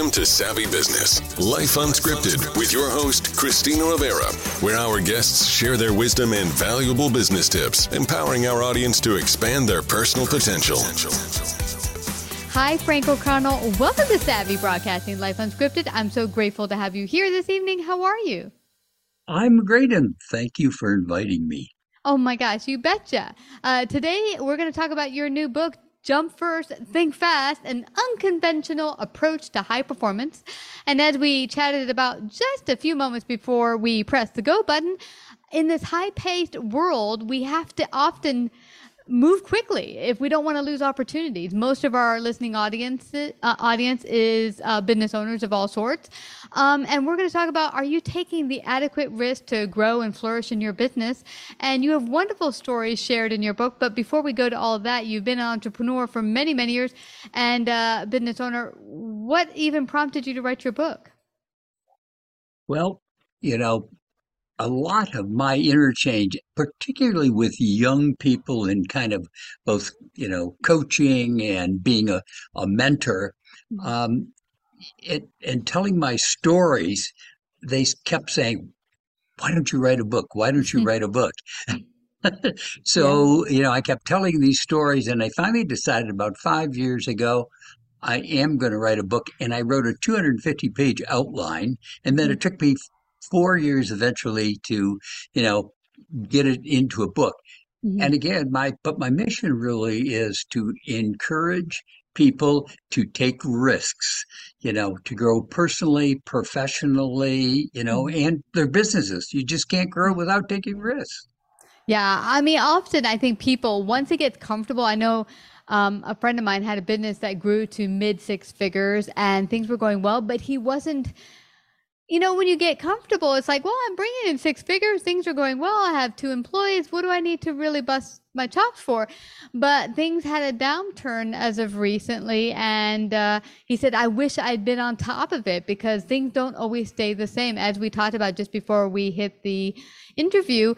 Welcome to Savvy Business, Life Unscripted, with your host, Christina Rivera, where our guests share their wisdom and valuable business tips, empowering our audience to expand their personal potential. Hi, Frank O'Connell. Welcome to Savvy Broadcasting Life Unscripted. I'm so grateful to have you here this evening. How are you? I'm great, and thank you for inviting me. Oh my gosh, you betcha. Uh, today, we're going to talk about your new book, Jump First, Think Fast An Unconventional Approach to High Performance. And as we chatted about just a few moments before we pressed the go button, in this high paced world, we have to often move quickly if we don't want to lose opportunities. Most of our listening audience uh, audience is uh, business owners of all sorts, um, and we're going to talk about: Are you taking the adequate risk to grow and flourish in your business? And you have wonderful stories shared in your book. But before we go to all of that, you've been an entrepreneur for many, many years and uh, business owner. What even prompted you to write your book? Well, you know, a lot of my interchange, particularly with young people in kind of both, you know, coaching and being a, a mentor, um, it, and telling my stories, they kept saying, why don't you write a book? Why don't you write a book? so, you know, I kept telling these stories, and I finally decided about five years ago, I am going to write a book. And I wrote a 250 page outline, and then it took me four years eventually to, you know, get it into a book. And again, my but my mission really is to encourage people to take risks, you know, to grow personally, professionally, you know, and their businesses. You just can't grow without taking risks. Yeah, I mean, often I think people once they get comfortable. I know um, a friend of mine had a business that grew to mid six figures, and things were going well, but he wasn't. You know, when you get comfortable, it's like, well, I'm bringing in six figures. Things are going well. I have two employees. What do I need to really bust my chops for? But things had a downturn as of recently. And uh, he said, I wish I'd been on top of it because things don't always stay the same. As we talked about just before we hit the interview,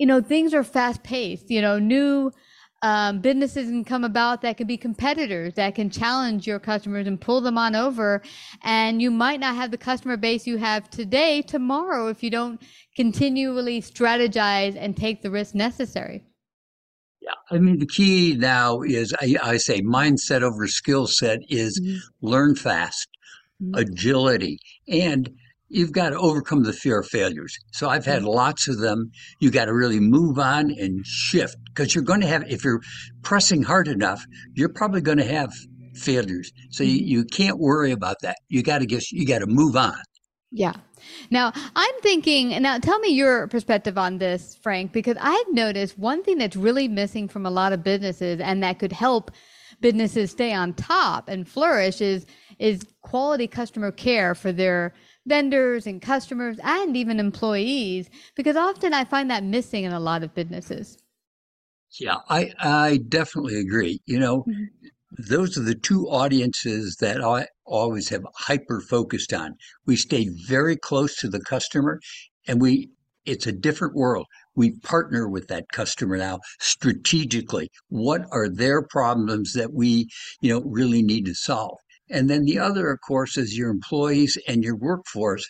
you know, things are fast paced. You know, new um, businesses can come about that can be competitors that can challenge your customers and pull them on over. And you might not have the customer base you have today tomorrow if you don't continually strategize and take the risk necessary. Yeah, I mean the key now is I, I say mindset over skill set is learn fast, agility, and you've got to overcome the fear of failures. So I've had mm-hmm. lots of them. You got to really move on and shift because you're going to have if you're pressing hard enough, you're probably going to have failures. So you, mm-hmm. you can't worry about that. You got to get you got to move on. Yeah. Now, I'm thinking, now tell me your perspective on this, Frank, because I've noticed one thing that's really missing from a lot of businesses and that could help businesses stay on top and flourish is is quality customer care for their vendors and customers and even employees because often I find that missing in a lot of businesses. Yeah, I, I definitely agree. You know, Mhm. those are the two audiences that I always have hyper focused on. We stay very close to the customer and we it's a different world. We partner with that customer now strategically. What are their problems that we, you know, really need to solve? And then the other, of course, is your employees and your workforce.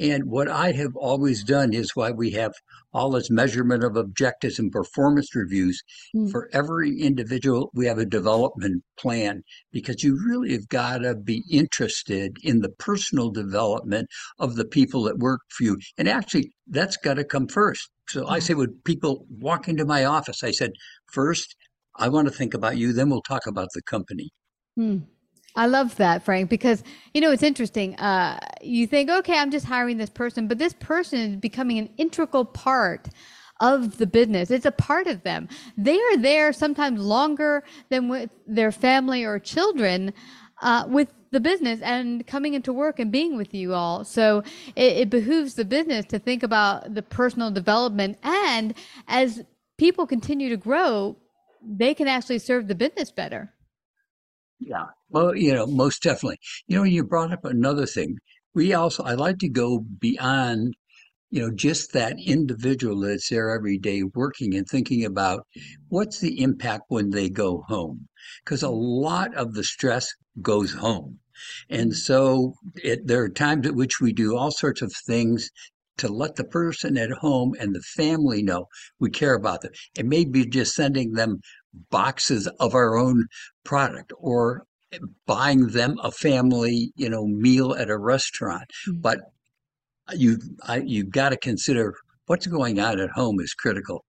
And what I have always done is why we have all this measurement of objectives and performance reviews. Mm. For every individual, we have a development plan because you really have got to be interested in the personal development of the people that work for you. And actually, that's got to come first. So I say when people walk into my office, I said, first, I want to think about you, then we'll talk about the company. Hmm. I love that, Frank, because you know it's interesting. Uh, you think, okay, I'm just hiring this person, but this person is becoming an integral part of the business. It's a part of them. They are there sometimes longer than with their family or children uh, with the business and coming into work and being with you all. So it, it behooves the business to think about the personal development. And as people continue to grow, they can actually serve the business better. Yeah. Well, you know, most definitely. You know, you brought up another thing. We also, I like to go beyond, you know, just that individual that's there every day working and thinking about what's the impact when they go home. Because a lot of the stress goes home. And so it, there are times at which we do all sorts of things to let the person at home and the family know we care about them. It may be just sending them boxes of our own product or buying them a family, you know, meal at a restaurant. Mm. But you I, you've got to consider what's going on at home is critical.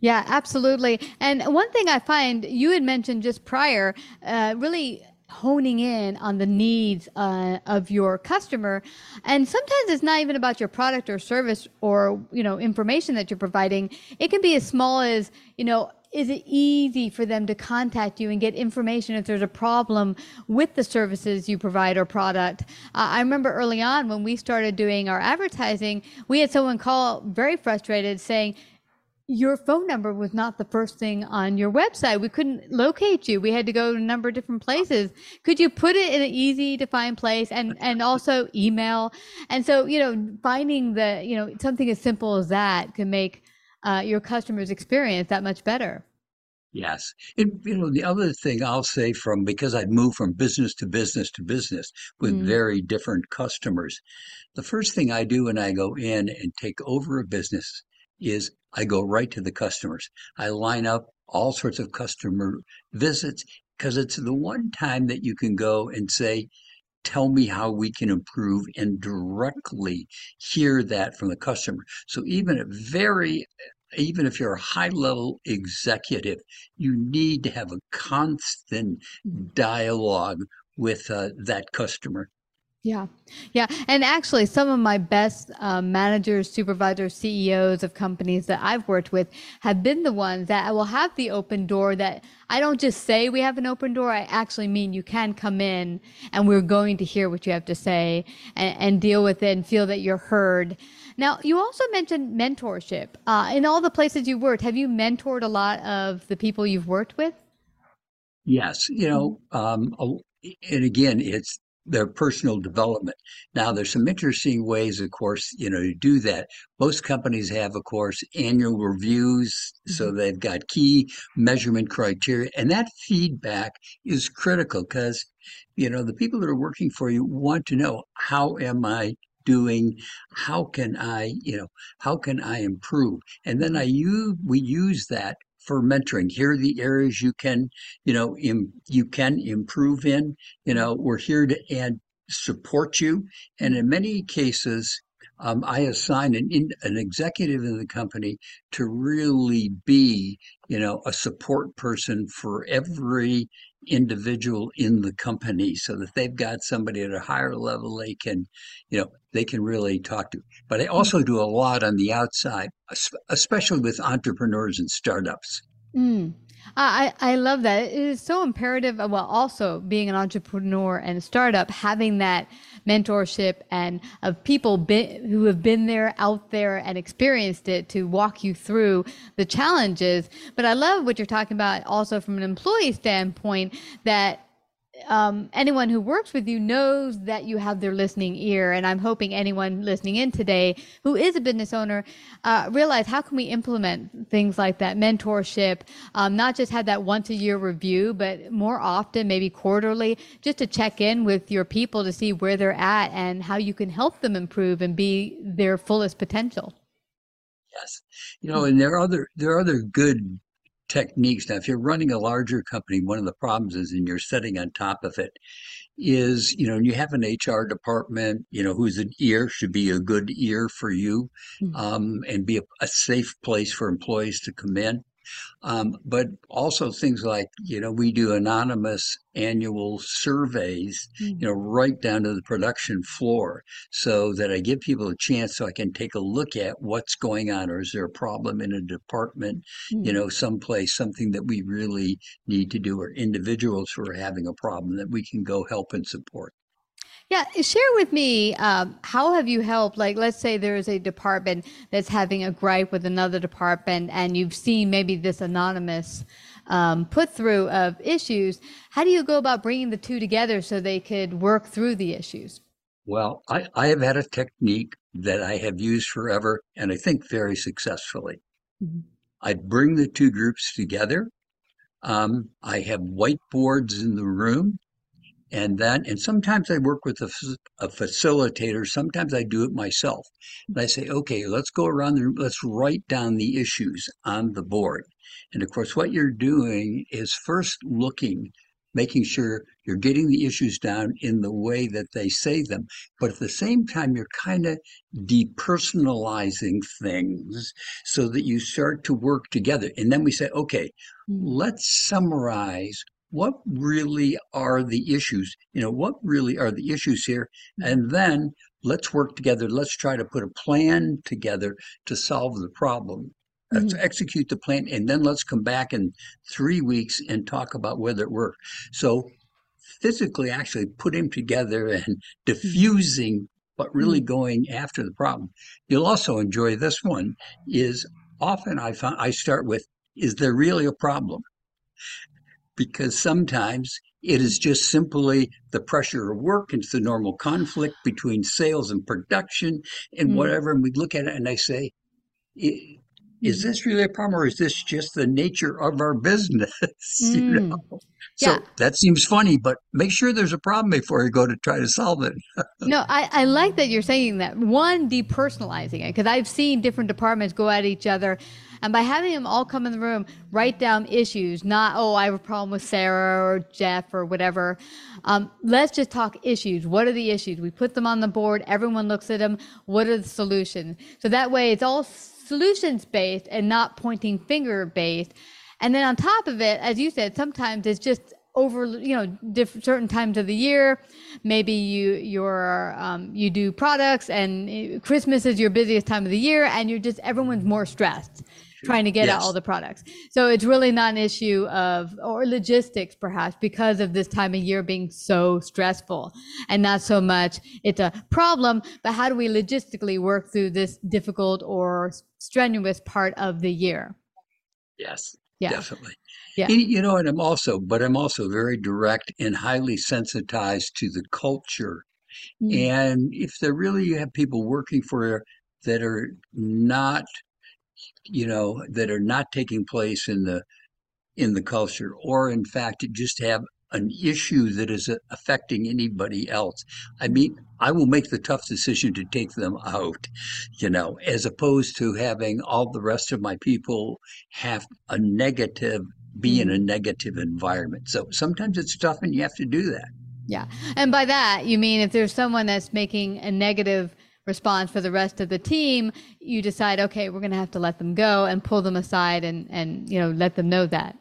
Yeah, absolutely. And one thing I find you had mentioned just prior, uh, really honing in on the needs uh, of your customer and sometimes it's not even about your product or service or you know information that you're providing it can be as small as you know is it easy for them to contact you and get information if there's a problem with the services you provide or product? Uh, I remember early on when we started doing our advertising, we had someone call very frustrated saying, your phone number was not the first thing on your website. We couldn't locate you. We had to go to a number of different places. Could you put it in an easy to find place and, and also email? And so, you know, finding the, you know, something as simple as that can make uh, your customer's experience that much better. Yes. And, you know, the other thing I'll say from because I've moved from business to business to business with Mm. very different customers, the first thing I do when I go in and take over a business is I go right to the customers. I line up all sorts of customer visits because it's the one time that you can go and say, tell me how we can improve and directly hear that from the customer. So even a very even if you're a high level executive, you need to have a constant dialogue with uh, that customer. Yeah. Yeah. And actually, some of my best um, managers, supervisors, CEOs of companies that I've worked with have been the ones that will have the open door that I don't just say we have an open door. I actually mean you can come in and we're going to hear what you have to say and, and deal with it and feel that you're heard. Now, you also mentioned mentorship. Uh, in all the places you've worked, have you mentored a lot of the people you've worked with? Yes, you know, um, a- and again, it's their personal development. Now, there's some interesting ways, of course, you know, to do that. Most companies have, of course, annual reviews, so mm-hmm. they've got key measurement criteria, and that feedback is critical because, you know, the people that are working for you want to know how am I doing? How can I, you know, how can I improve? And then I mm-hmm. use we use that for mentoring. Here are the areas you can, you know, Im, you can improve in. You know, we're here to and support you. And in many cases, um, I assign an in, an executive in the company to really be, you know, a support person for every individual in the company, so that they've got somebody at a higher level they can, you know, they can really talk to. But I also do a lot on the outside, especially with entrepreneurs and startups. Mm. I, I love that. It is so imperative. uh, Well, also being an entrepreneur and a startup, having that mentorship and of people be, who have been there, out there, and experienced it to walk you through the challenges. But I love what you're talking about also from an employee standpoint that um, anyone who works with you knows that you have their listening ear. And I'm hoping anyone listening in today who is a business owner uh, realize how can we implement things like that mentorship, um, not just have that once a year review, but more often, maybe quarterly, just to check in with your people to see where they're at and how you can help them improve and be their fullest potential. Yes. You know, and there are other there are other good techniques. Now, if you're running a larger company, one of the problems is, and you're sitting on top of it, is you know, and you have an HR department, you know, who's an ear should be a good ear for you, Mhm. um, and be a, a safe place for employees to come in. Um, but also things like, you know, we do anonymous annual surveys, you know, right down to the production floor so that I give people a chance so I can take a look at what's going on. Or is there a problem in a department, you know, someplace, something that we really need to do or individuals who are having a problem that we can go help and support. Yeah, share with me um, how have you helped? Like, let's say there is a department that's having a gripe with another department, and you've seen maybe this anonymous um, put through of issues. How do you go about bringing the two together so they could work through the issues? Well, I, I have had a technique that I have used forever and I think very successfully. Mhm. I bring the two groups together. Um, I have whiteboards in the room. And then, and sometimes I work with a facilitator. Sometimes I do it myself. And I say, okay, let's go around the room. Let's write down the issues on the board. And of course, what you're doing is first looking, making sure you're getting the issues down in the way that they say them. But at the same time, you're kind of depersonalizing things so that you start to work together. And then we say, okay, hmm. let's summarize what really are the issues? You know what really are the issues here? Mm-hmm. And then let's work together. Let's try to put a plan together to solve the problem. Let's mm-hmm. execute the plan and then let's come back in three weeks and talk about whether it worked so physically actually putting together and mm-hmm. diffusing but really going after the problem. You'll also enjoy this one is often i find i start with is there really a problem because sometimes it is just simply the pressure of work. It's the normal conflict between sales and production and Mm. whatever. And we look at it and I say, "I- is this really a problem or is this just the nature of our business? you Mm. know? So Yeah. that seems funny, but make sure there's a problem before you go to try to solve it. No, I, I like that you're saying that. One, depersonalizing it, because I've seen different departments go at each other. And by having them all come in the room, write down issues, not, oh, I have a problem with Sarah or Jeff or whatever. Um, let's just talk issues. What are the issues? We put them on the board, everyone looks at them. What are the solutions? So that way it's all solutions based and not pointing finger based. And then on top of it, as you said, sometimes it's just over you know different certain times of the year maybe you you're um, you do products and eh, christmas is your busiest time of the year and you're just everyone's more stressed trying to get out all the products so it's really not an issue of or logistics perhaps because of this time of year being so stressful and not so much it's a problem but how do we logistically work through this difficult or strenuous part of the year Yes, Yeah. definitely. Yeah. You know, and I'm also, but I'm also very direct and highly sensitized to the culture. Mm. And if there really you have people working for that are not, you know, that are not taking place in the in the culture, or in fact just have an issue that is uh, affecting anybody else. I mean, I will make the tough decision to take them out, you know, as opposed to having all the rest of my people have a negative, be in a negative environment. So sometimes it's tough and you have to do that. Yeah. And by that, you mean if there's someone that's making a negative response for the rest of the team, you decide, okay, we're going to have to let them go and pull them aside and, and, you know, let them know that.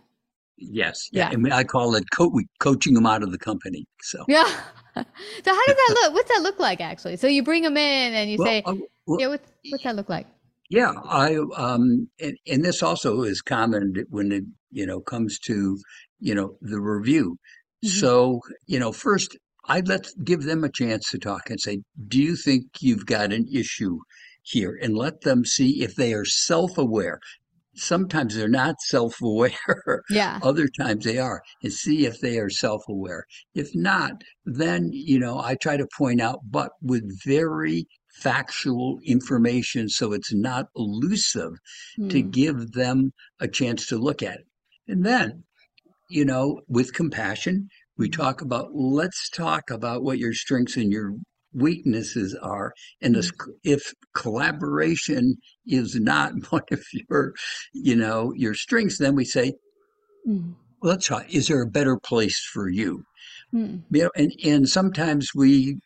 Yes. Yeah. Yeah. I mean, I call it co- coaching them out of the company. So, Yeah. so how does that look? What's that look like actually? So you bring them in and you well, say, uh, well, yeah, what, what's that look like? Yeah, I um, and, and this also is common when it you know comes to you know the review. Mhm. So you know, first I'd let give them a chance to talk and say, "Do you think you've got an issue here?" And let them see if they are self-aware. Sometimes they're not self-aware. Yeah. Other times they are, and see if they are self-aware. If not, then you know I try to point out, but with very factual information, so it's not elusive, to Hmm. give them a chance to look at it. And then, you know, with compassion, we Mhm. talk about let's talk about what your strengths and your weaknesses are. And Mhm. if collaboration is not one of your, you know, your strengths, then we say, Mhm. let's try, is there a better place for you? Hmm. You know, and, and sometimes we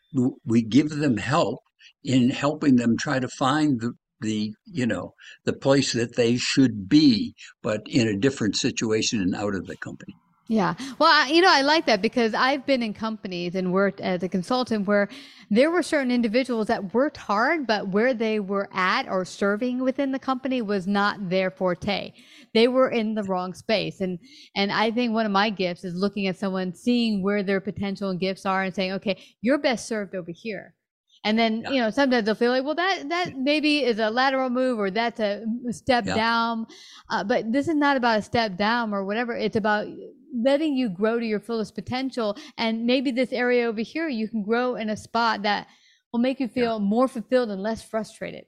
we give them help in helping them try to find the the you know the place that they should be, but in a different situation and out of the company. Yeah. Well, I, you know, I like that because I've been in companies and worked as a consultant where there were certain individuals that worked hard, but where they were at or serving within the company was not their forte. They were in the wrong space. And and I think one of my gifts is looking at someone, seeing where their potential and gifts are and saying, okay, you're best served over here. And then, Yeah. you know, sometimes they'll feel like, well, that that maybe is a lateral move or that's a step Yeah. down. Uh, but this is not about a step down or whatever. It's about letting you grow to your fullest potential. And maybe this area over here, you can grow in a spot that will make you feel more fulfilled and less frustrated.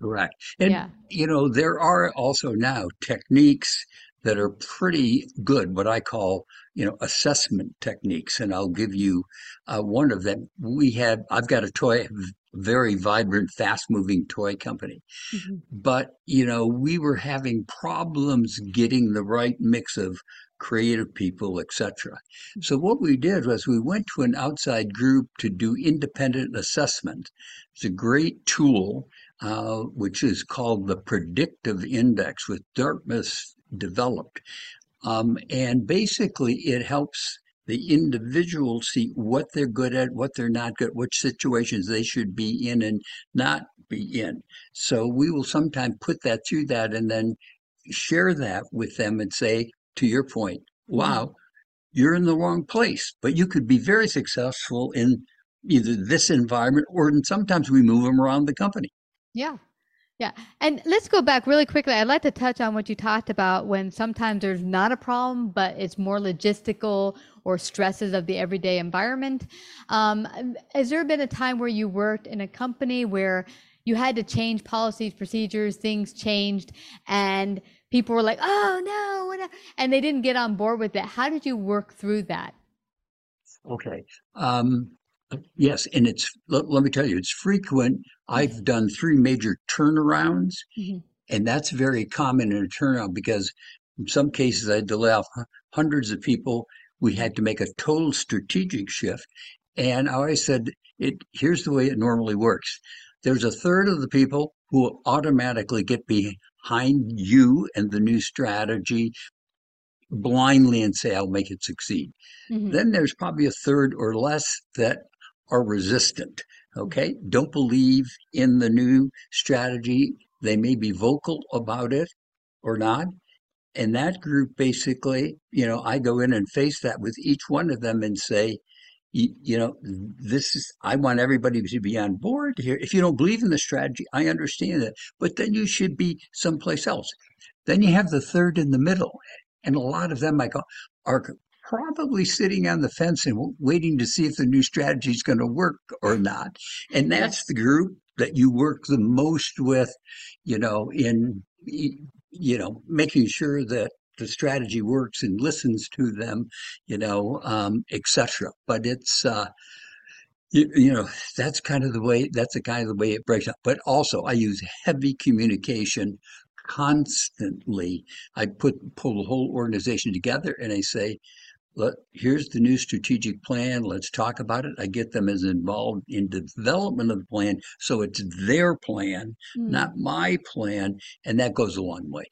Correct. And Yeah. you know there are also now techniques that are pretty good, what I call you know assessment techniques, and I'll give you uh, one of them. We have I've got a toy, very vibrant, fast-moving toy company. Mhm. but you know we were having problems getting the right mix of creative people etc so what we did was we went to an outside group to do independent assessment. It's a great tool uh, which is called the predictive index with dartmouth developed. Um, and basically it helps the individual see what they're good at what they're not good which situations they should be in and not be in. So we will sometimes put that through that and then share that with them and say, to your point, wow, you're in the wrong place, but you could be very successful in either this environment or sometimes we move them around the company. Yeah. Yeah. And let's go back really quickly. I'd like to touch on what you talked about when sometimes there's not a problem, but it's more logistical or stresses of the everyday environment. Um, has there been a time where you worked in a company where you had to change policies, procedures, things changed, and people were like, oh, no, and they didn't get on board with it? How did you work through that? Okay. Um, yes, and it's let, let me tell you, it's frequent. I've done three major turnarounds, Mhm. and that's very common in a turnaround because in some cases I had to lay off hundreds of people. We had to make a total strategic shift, and I always said it. Here's the way it normally works. There's a third of the people who will automatically get behind you and the new strategy blindly and say, "I'll make it succeed." Mhm. then there's probably a third or less that are resistant. Okay, don't believe in the new strategy. They may be vocal about it or not. And that group basically, you know, I go in and face that with each one of them and say, you, you know, this is, I want everybody to be on board here. If you don't believe in the strategy, I understand that, but then you should be someplace else. Then you have the third in the middle. And a lot of them, Michael, are probably sitting on the fence and waiting to see if the new strategy is going to work or not. And that's the group that you work the most with, you know, in, you know, making sure that the strategy works and listens to them, you know, um, etc. But it's, uh, you, you know, that's kind of the way, that's the kind of the way it breaks up. But also, I use heavy communication constantly. I put pull the whole organization together and I say, Look, here's the new strategic plan. Let's talk about it. I get them as involved in development of the plan. So it's their plan, Mm. not my plan. And that goes a long way.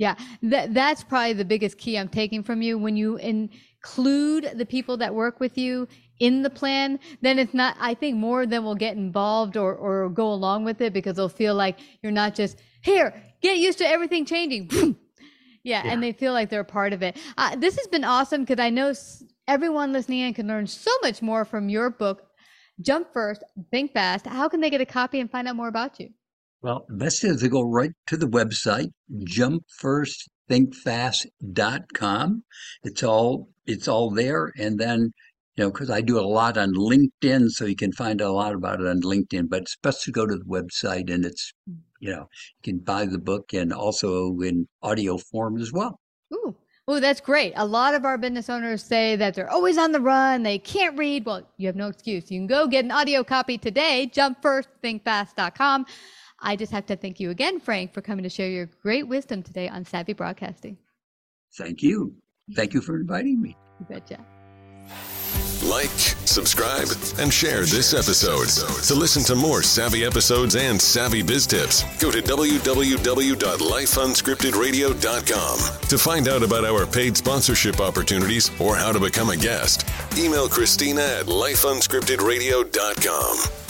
Yeah, that that's probably the biggest key I'm taking from you when you include the people that work with you in the plan, then it's not, I think more of them will get involved or, or go along with it because they'll feel like you're not just here, get used to everything changing. yeah, yeah, and they feel like they're a part of it. Uh, this has been awesome because I know everyone listening in can learn so much more from your book, Jump First, Think Fast. How can they get a copy and find out more about you? Well, best is to go right to the website, jumpfirstthinkfast.com. It's all it's all there, and then you know, because I do a lot on LinkedIn, so you can find a lot about it on LinkedIn. But it's best to go to the website, and it's you know you can buy the book and also in audio form as well. Ooh. Oh, that's great. A lot of our business owners say that they're always on the run, they can't read. Well, you have no excuse. You can go get an audio copy today, jumpfirstthinkfast.com. I just have to thank you again, Frank, for coming to share your great wisdom today on Savvy Broadcasting. Thank you. Thank you for inviting me. You betcha. Like, subscribe, and share this episode. To listen to more savvy episodes and savvy biz tips, go to www.lifeunscriptedradio.com. To find out about our paid sponsorship opportunities or how to become a guest, email Christina at lifeunscriptedradio.com.